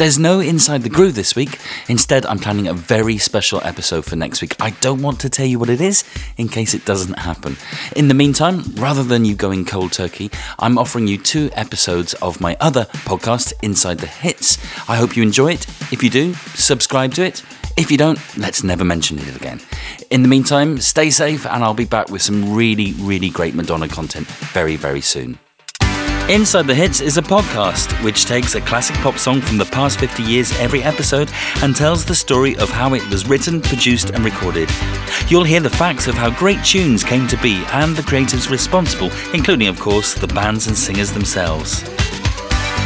There's no Inside the Groove this week. Instead, I'm planning a very special episode for next week. I don't want to tell you what it is in case it doesn't happen. In the meantime, rather than you going cold turkey, I'm offering you two episodes of my other podcast, Inside the Hits. I hope you enjoy it. If you do, subscribe to it. If you don't, let's never mention it again. In the meantime, stay safe, and I'll be back with some really, really great Madonna content very, very soon. Inside the Hits is a podcast which takes a classic pop song from the past 50 years every episode and tells the story of how it was written, produced, and recorded. You'll hear the facts of how great tunes came to be and the creatives responsible, including, of course, the bands and singers themselves.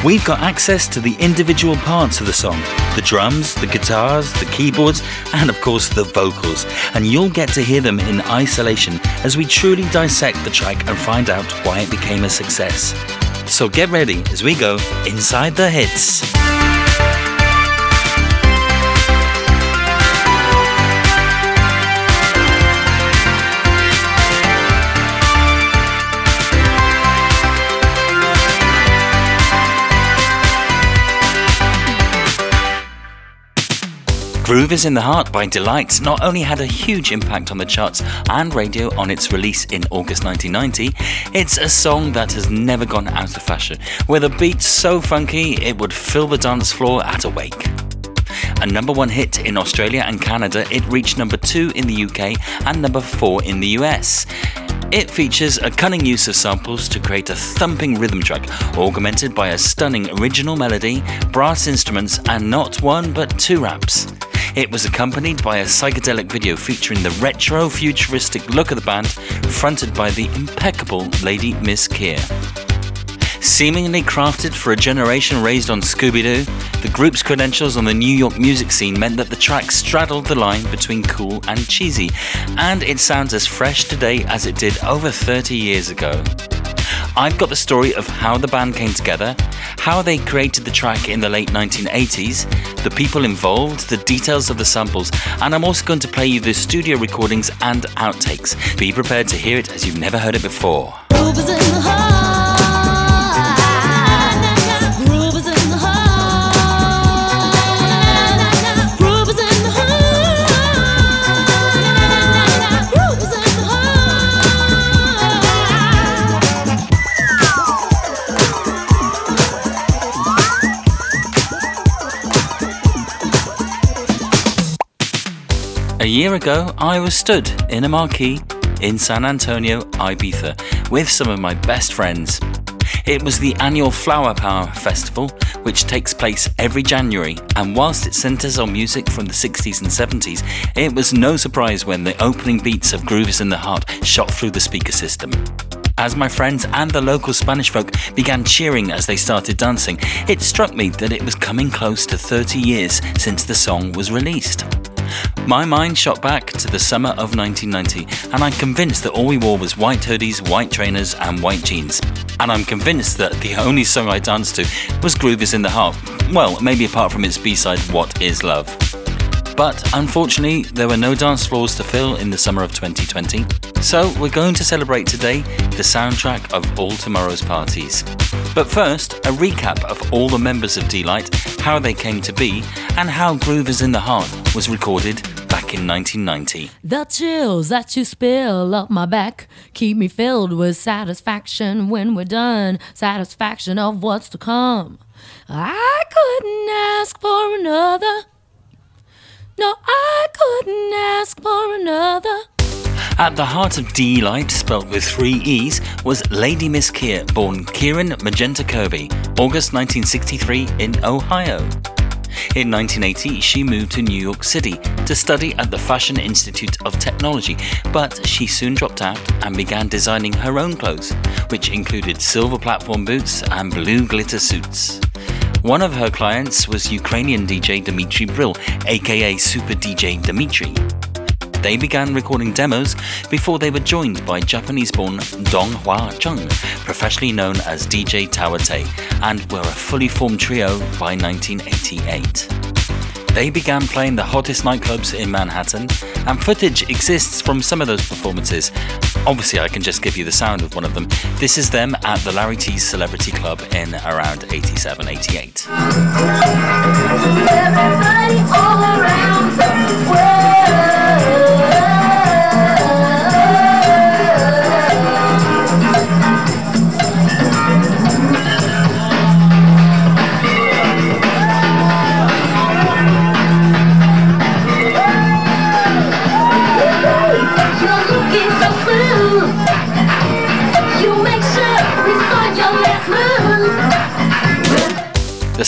We've got access to the individual parts of the song the drums, the guitars, the keyboards, and of course the vocals. And you'll get to hear them in isolation as we truly dissect the track and find out why it became a success. So get ready as we go inside the hits. Groove is in the Heart by Deee-Lite not only had a huge impact on the charts and radio on its release in August 1990, it's a song that has never gone out of fashion, with a beat so funky it would fill the dance floor at a wake. A number one hit in Australia and Canada, it reached number two in the UK and number four in the US. It features a cunning use of samples to create a thumping rhythm track, augmented by a stunning original melody, brass instruments, and not one but two raps. It was accompanied by a psychedelic video featuring the retro futuristic look of the band, fronted by the impeccable Lady Miss Kier. Seemingly crafted for a generation raised on Scooby Doo, the group's credentials on the New York music scene meant that the track straddled the line between cool and cheesy, and it sounds as fresh today as it did over 30 years ago. I've got the story of how the band came together, how they created the track in the late 1980s, the people involved, the details of the samples, and I'm also going to play you the studio recordings and outtakes. Be prepared to hear it as you've never heard it before. Year ago, I was stood in a marquee in San Antonio, Ibiza, with some of my best friends. It was the annual Flower Power Festival, which takes place every January, and whilst it centres on music from the 60s and 70s, it was no surprise when the opening beats of Groove is in the Heart shot through the speaker system. As my friends and the local Spanish folk began cheering as they started dancing, it struck me that it was coming close to 30 years since the song was released. My mind shot back to the summer of 1990, and I'm convinced that all we wore was white hoodies, white trainers, and white jeans. And I'm convinced that the only song I danced to was Groove is in the Heart. Well, maybe apart from its B side, What is Love. But unfortunately, there were no dance floors to fill in the summer of 2020. So we're going to celebrate today the soundtrack of all tomorrow's parties. But first, a recap of all the members of Deee-Lite, how they came to be, and how Groove is in the Heart was recorded back in 1990. The chills that you spill up my back keep me filled with satisfaction when we're done, satisfaction of what's to come. I couldn't ask for another. No, I couldn't ask for another. At the heart of Deee-Lite, spelled with three E's, was Lady Miss Kier, born Kieran Magenta Kirby, August 1963 in Ohio. In 1980, she moved to New York City to study at the Fashion Institute of Technology, but she soon dropped out and began designing her own clothes, which included silver platform boots and blue glitter suits. One of her clients was Ukrainian DJ Dmitry Brill, aka Super DJ Dimitri. They began recording demos before they were joined by Japanese born Dong Hwa Chung, professionally known as DJ Towa Tei, and were a fully formed trio by 1988. They began playing the hottest nightclubs in Manhattan, and footage exists from some of those performances. Obviously, I can just give you the sound of one of them. This is them at the Larry Tee Celebrity Club in around 87, 88.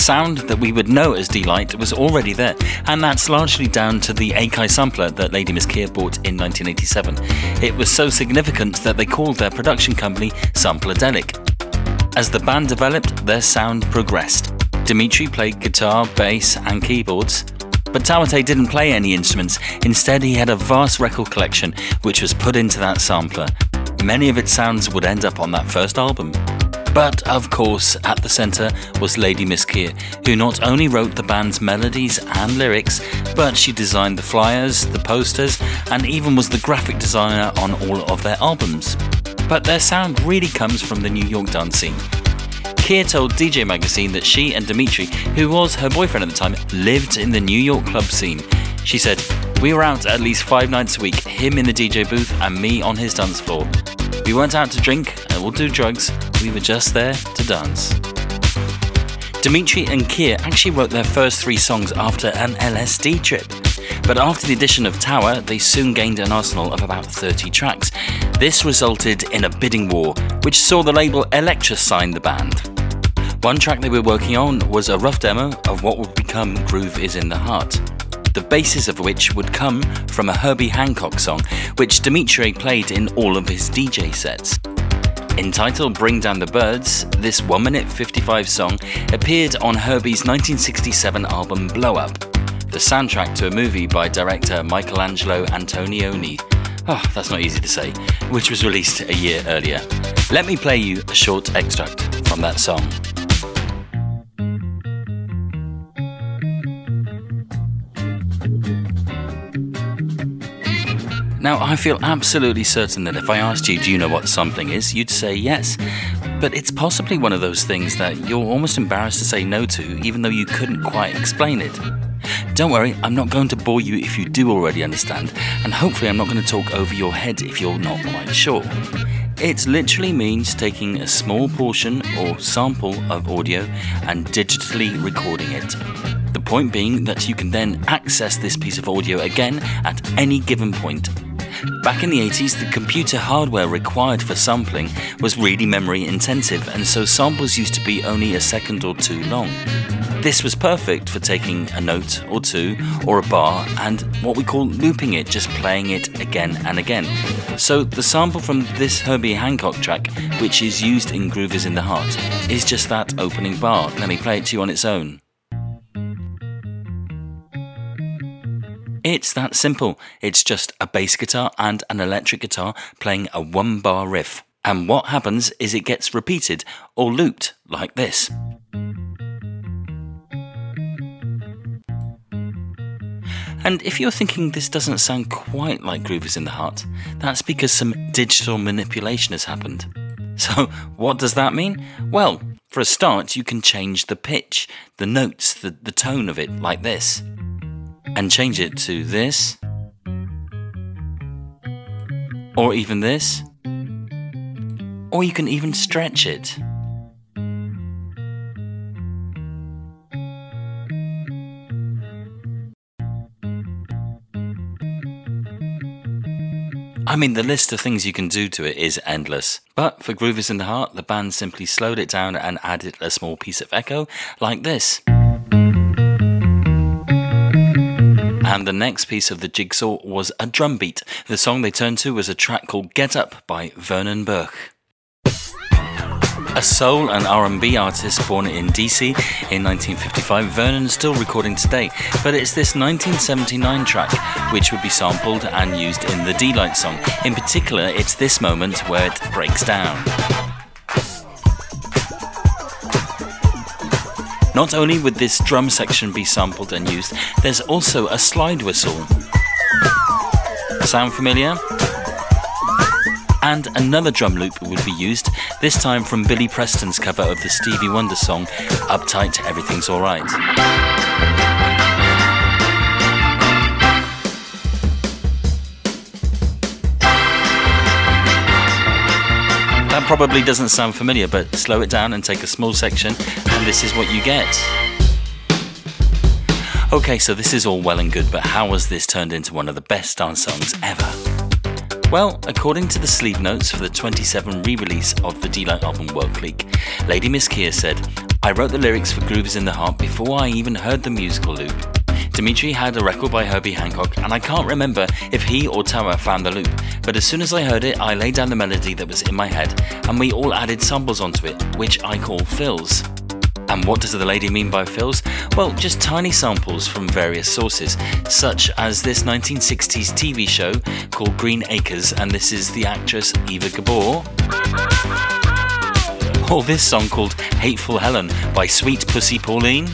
Sound that we would know as Deee-Lite was already there, and that's largely down to the Akai sampler that Lady Miss Kier bought in 1987. It was so significant that they called their production company Sampledelic. As the band developed, their sound progressed. Dimitri played guitar, bass, and keyboards, but Towa Tei didn't play any instruments. Instead, he had a vast record collection which was put into that sampler. Many of its sounds would end up on that first album. But of course, at the centre was Lady Miss Kier, who not only wrote the band's melodies and lyrics, but she designed the flyers, the posters, and even was the graphic designer on all of their albums. But their sound really comes from the New York dance scene. Kier told DJ Magazine that she and Dimitri, who was her boyfriend at the time, lived in the New York club scene. She said, We were out at least five nights a week, him in the DJ booth and me on his dance floor. We weren't out to drink and we'll do drugs, we were just there to dance. Dimitri and Kier actually wrote their first three songs after an LSD trip. But after the addition of Towa, they soon gained an arsenal of about 30 tracks. This resulted in a bidding war, which saw the label Elektra sign the band. One track they were working on was a rough demo of what would become Groove is in the Heart the basis of which would come from a Herbie Hancock song, which Dimitri played in all of his DJ sets. Entitled Bring Down the Birds, this 1 minute 55 song appeared on Herbie's 1967 album Blow Up, the soundtrack to a movie by director Michelangelo Antonioni. Oh, that's not easy to say, which was released a year earlier. Let me play you a short extract from that song. Now, I feel absolutely certain that if I asked you, do you know what something is, you'd say yes. But it's possibly one of those things that you're almost embarrassed to say no to, even though you couldn't quite explain it. Don't worry, I'm not going to bore you if you do already understand, and hopefully, I'm not going to talk over your head if you're not quite sure. It literally means taking a small portion or sample of audio and digitally recording it. The point being that you can then access this piece of audio again at any given point Back in the 80s, the computer hardware required for sampling was really memory intensive, and so samples used to be only a second or two long. This was perfect for taking a note or two or a bar and what we call looping it, just playing it again and again. So the sample from this Herbie Hancock track, which is used in Groove is in the Heart, is just that opening bar. Let me play it to you on its own. It's that simple. It's just a bass guitar and an electric guitar playing a one bar riff. And what happens is it gets repeated or looped like this. And if you're thinking this doesn't sound quite like Groove is in the Heart, that's because some digital manipulation has happened. So, what does that mean? Well, for a start, you can change the pitch, the notes, the, the tone of it, like this and change it to this, or even this, or you can even stretch it. I mean, the list of things you can do to it is endless. But for Groove is in the Heart, the band simply slowed it down and added a small piece of echo like this. The next piece of the jigsaw was a drum beat. The song they turned to was a track called Get Up by Vernon Burch. A soul and R&B artist born in DC in 1955, Vernon is still recording today, but it's this 1979 track which would be sampled and used in the Deee-Lite song. In particular, it's this moment where it breaks down. Not only would this drum section be sampled and used, there's also a slide whistle. Sound familiar? And another drum loop would be used, this time from Billy Preston's cover of the Stevie Wonder song, Uptight Everything's Alright. Probably doesn't sound familiar, but slow it down and take a small section, and this is what you get. Okay, so this is all well and good, but how was this turned into one of the best dance songs ever? Well, according to the sleeve notes for the 27 re release of the Deee-Lite album World Clique, Lady Miss Kier said, I wrote the lyrics for Grooves in the Heart before I even heard the musical loop. Dimitri had a record by Herbie Hancock, and I can't remember if he or Tara found the loop, but as soon as I heard it, I laid down the melody that was in my head, and we all added samples onto it, which I call fills. And what does the lady mean by fills? Well, just tiny samples from various sources, such as this 1960s TV show called Green Acres, and this is the actress Eva Gabor. Or this song called Hateful Helen by Sweet Pussy Pauline.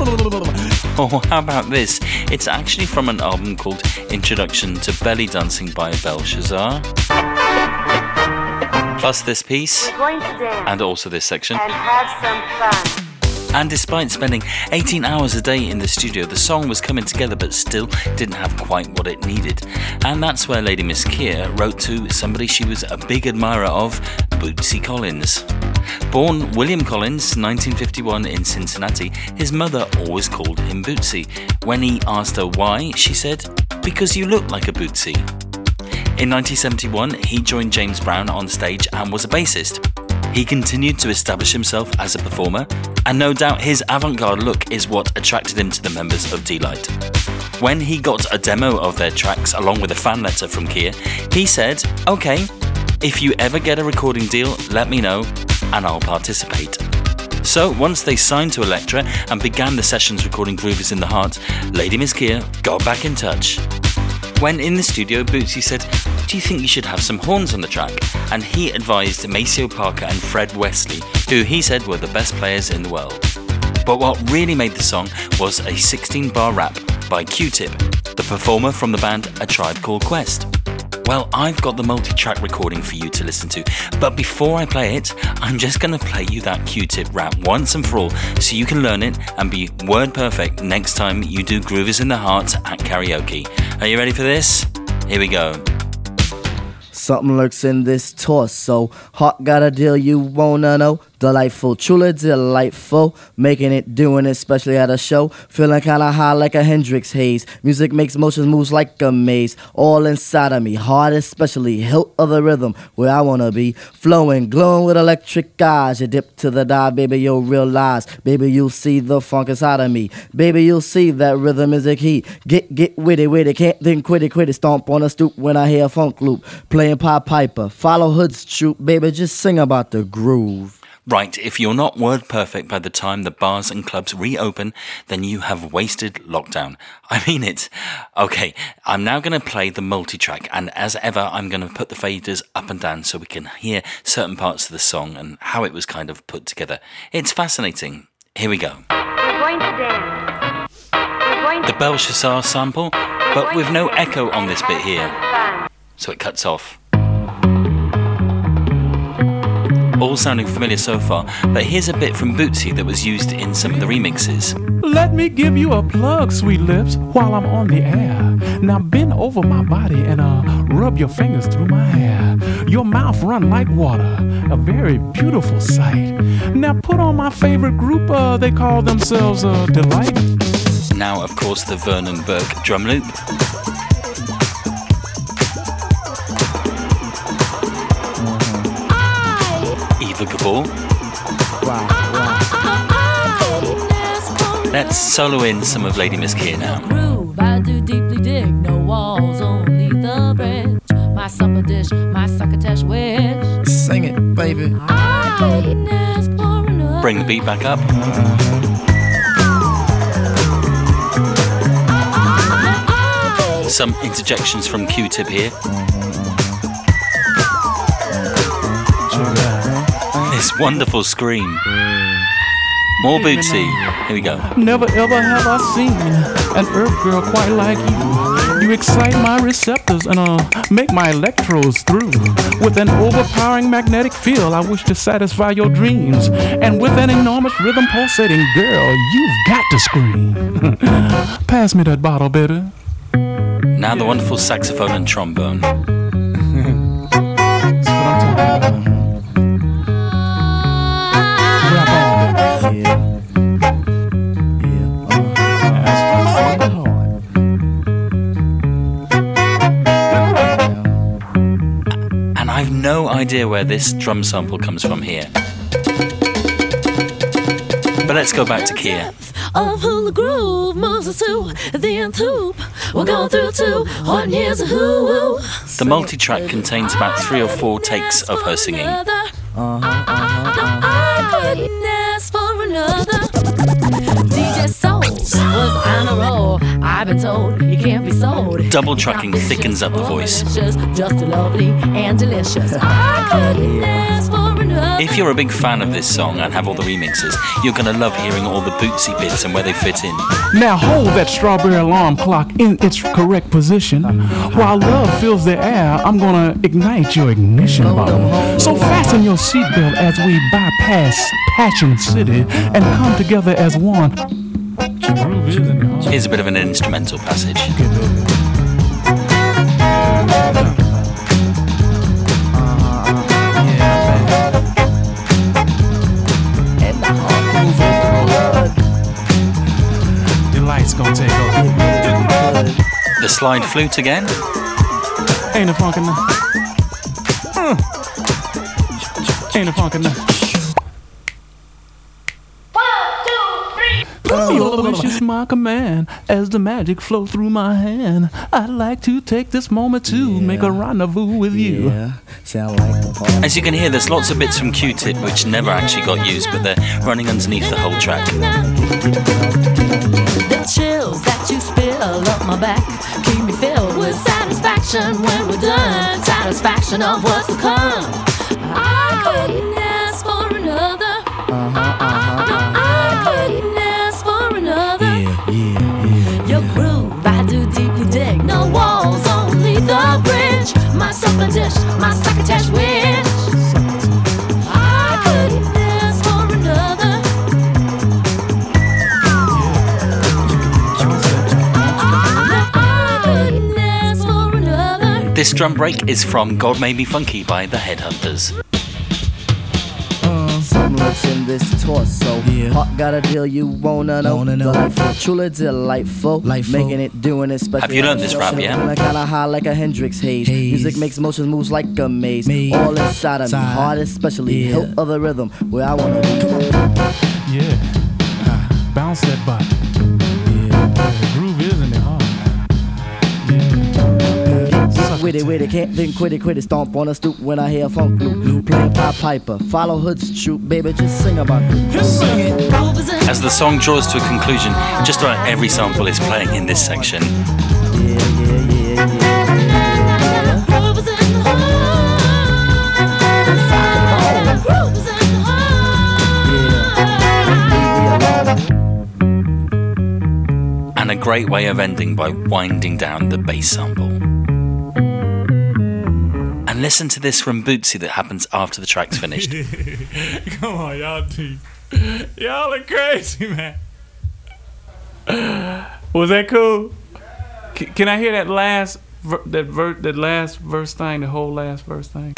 Or oh, how about this? It's actually from an album called Introduction to Belly Dancing by Belshazzar. Plus this piece, and also this section. And have some fun. And despite spending 18 hours a day in the studio, the song was coming together but still didn't have quite what it needed. And that's where Lady Miss Kier wrote to somebody she was a big admirer of, Bootsy Collins. Born William Collins, 1951 in Cincinnati, his mother always called him Bootsy. When he asked her why, she said, Because you look like a Bootsy. In 1971, he joined James Brown on stage and was a bassist. He continued to establish himself as a performer, and no doubt his avant garde look is what attracted him to the members of Deee-Lite. When he got a demo of their tracks along with a fan letter from Kier, he said, Okay, if you ever get a recording deal, let me know and I'll participate. So, once they signed to Elektra and began the sessions recording Grooves in the Heart, Lady Miss Kier got back in touch. When in the studio, Bootsy said, Do you think you should have some horns on the track? And he advised Maceo Parker and Fred Wesley, who he said were the best players in the world. But what really made the song was a 16 bar rap by Q-Tip, the performer from the band A Tribe Called Quest. Well, I've got the multi track recording for you to listen to, but before I play it, I'm just going to play you that Q-Tip rap once and for all so you can learn it and be word perfect next time you do Grooves in the Heart at karaoke. Are you ready for this? Here we go. Something lurks in this torso. Heart got a deal you wanna uh, know. Delightful, truly delightful. Making it, doing it, especially at a show. Feeling kinda high like a Hendrix haze. Music makes motions moves like a maze. All inside of me, heart especially. Hilt of the rhythm, where I wanna be. Flowing, glowing with electric eyes. You dip to the dive, baby, you'll realize. Baby, you'll see the funk inside of me. Baby, you'll see that rhythm is a key. Get, get witty, witty. Can't think quitty, quitty. Stomp on a stoop when I hear a funk loop. Playing Pied Piper. Follow Hood's troop, baby, just sing about the groove. Right, if you're not word perfect by the time the bars and clubs reopen, then you have wasted lockdown. I mean it. Okay, I'm now going to play the multi track, and as ever, I'm going to put the faders up and down so we can hear certain parts of the song and how it was kind of put together. It's fascinating. Here we go. We're going to dance. We're going The Belshazzar sample, but with no echo on this bit here, so it cuts off. All sounding familiar so far, but here's a bit from Bootsy that was used in some of the remixes. Let me give you a plug, sweet lips, while I'm on the air. Now bend over my body and uh, rub your fingers through my hair. Your mouth run like water, a very beautiful sight. Now put on my favorite group, uh, they call themselves uh, Delight. Now, of course, the Vernon Burch drum loop. Eva Gabor. Let's solo in some of Lady Miss Kier now. groove. I do deeply dig, no walls, only the bridge. My supper dish, my succotash wish. Sing it, baby. I couldn't ask for enough. Bring the beat back up. Some interjections from Q-Tip here. This wonderful scream. More Bootsy. Here we go. Never ever have I seen an earth girl quite like you. You excite my receptors and uh, make my electrodes through. With an overpowering magnetic field, I wish to satisfy your dreams. And with an enormous rhythm pulsating, girl, you've got to scream. Pass me that bottle, baby. Now the wonderful saxophone and trombone. Idea where this drum sample comes from here. But let's go back to Kier. Of hula groove moves us to the nth. We're going through two hot years of who. The multi track contains about three or four takes of her singing. I couldn't ask for another. DJ Soul was on a roll. I've been told you can't be sold. Double tracking thickens up the voice. Just lovely and delicious. I couldn't oh, ask for another. If you're a big fan of this song and have all the remixes, you're gonna love hearing all the bootsy bits and where they fit in. Now hold that strawberry alarm clock in its correct position. While love fills the air, I'm gonna ignite your ignition button. So fasten your seatbelt as we bypass Passion City and come together as one. Here's a bit of an instrumental passage. The slide flute again. Ain't a funkin'. Uh. Ain't a funkin' now. Your wish my command as the magic flow through my hand. I'd like to take this moment to make a rendezvous with you. Yeah, sound like the part. As you can hear, there's lots of bits from Q-Tip which never actually got used, but they're running underneath the whole track. The chills that you spill up my back keep me filled with satisfaction when we're done. Satisfaction of what's to come. I couldn't ask This drum break is from God Made Me Funky by the Headhunters. Uh, something lurks in this torso. Yeah. Heart got a deal you wanna know. Wanna know. Delightful, truly delightful. Lightful. Making it, doing it special. Have you learned this rap, yeah? Kinda high like a Hendrix haze. Haze. Music makes motions moves like a maze. Maze. All inside of me, heart especially. Yeah. Hilt of the rhythm, where I wanna be. Yeah. Bounce that body. Yeah. The groove is in the heart. With it, with it, can't think, quit it, quit it. Stomp on a stoop when I hear a funk loop. loop. Playing Pop Piper, follow Hood's troop, baby, just sing about it. As the song draws to a conclusion, just about every sample is playing in this section. Yeah, yeah, yeah, yeah. And a great way of ending by winding down the bass sample. Listen to this from Bootsy that happens after the track's finished. Come on, y'all. Y'all are crazy, man. Was that cool? C- can I hear that last ver- that ver- that last verse thing, the whole last verse thing?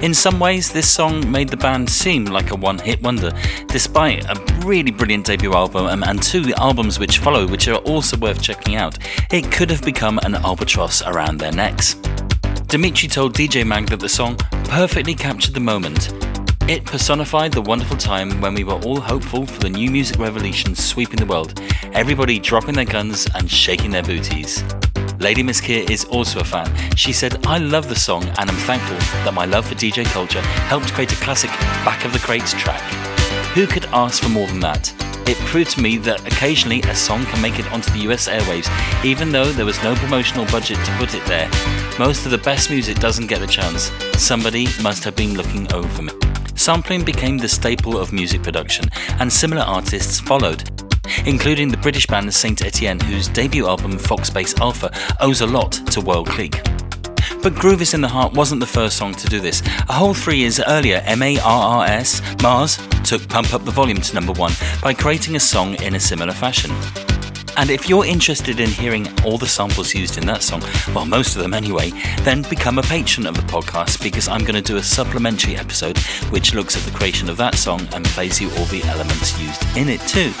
In some ways, this song made the band seem like a one hit wonder, despite a really brilliant debut album and, and two albums which follow, which are also worth checking out. It could have become an albatross around their necks. Dimitri told DJ Mag that the song perfectly captured the moment. It personified the wonderful time when we were all hopeful for the new music revolution sweeping the world, everybody dropping their guns and shaking their booties. Lady Miss Kier is also a fan. She said, I love the song and I'm thankful that my love for DJ culture helped create a classic back of the crates track. Who could ask for more than that? It proved to me that occasionally a song can make it onto the US airwaves, even though there was no promotional budget to put it there. Most of the best music doesn't get a chance. Somebody must have been looking over me. Sampling became the staple of music production, and similar artists followed, including the British band Saint Etienne, whose debut album Foxbase Alpha owes a lot to World Clique. But Groove is in the Heart wasn't the first song to do this. A whole three years earlier, MARRS, Mars, took Pump Up the Volume to number one by creating a song in a similar fashion. And if you're interested in hearing all the samples used in that song, well, most of them anyway, then become a patron of the podcast because I'm going to do a supplementary episode which looks at the creation of that song and plays you all the elements used in it too.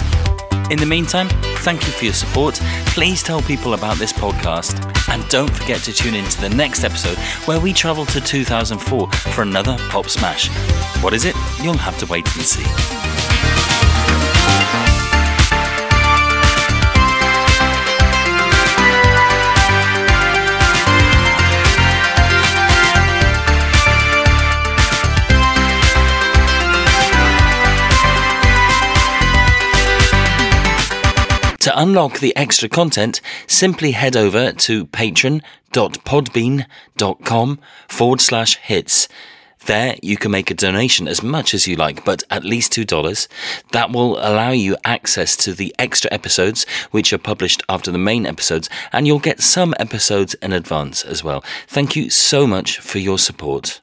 In the meantime, thank you for your support. Please tell people about this podcast. And don't forget to tune in to the next episode where we travel to 2004 for another pop smash. What is it? You'll have to wait and see. To unlock the extra content, simply head over to patron.podbean.com forward slash hits. There, you can make a donation as much as you like, but at least $2. That will allow you access to the extra episodes, which are published after the main episodes, and you'll get some episodes in advance as well. Thank you so much for your support.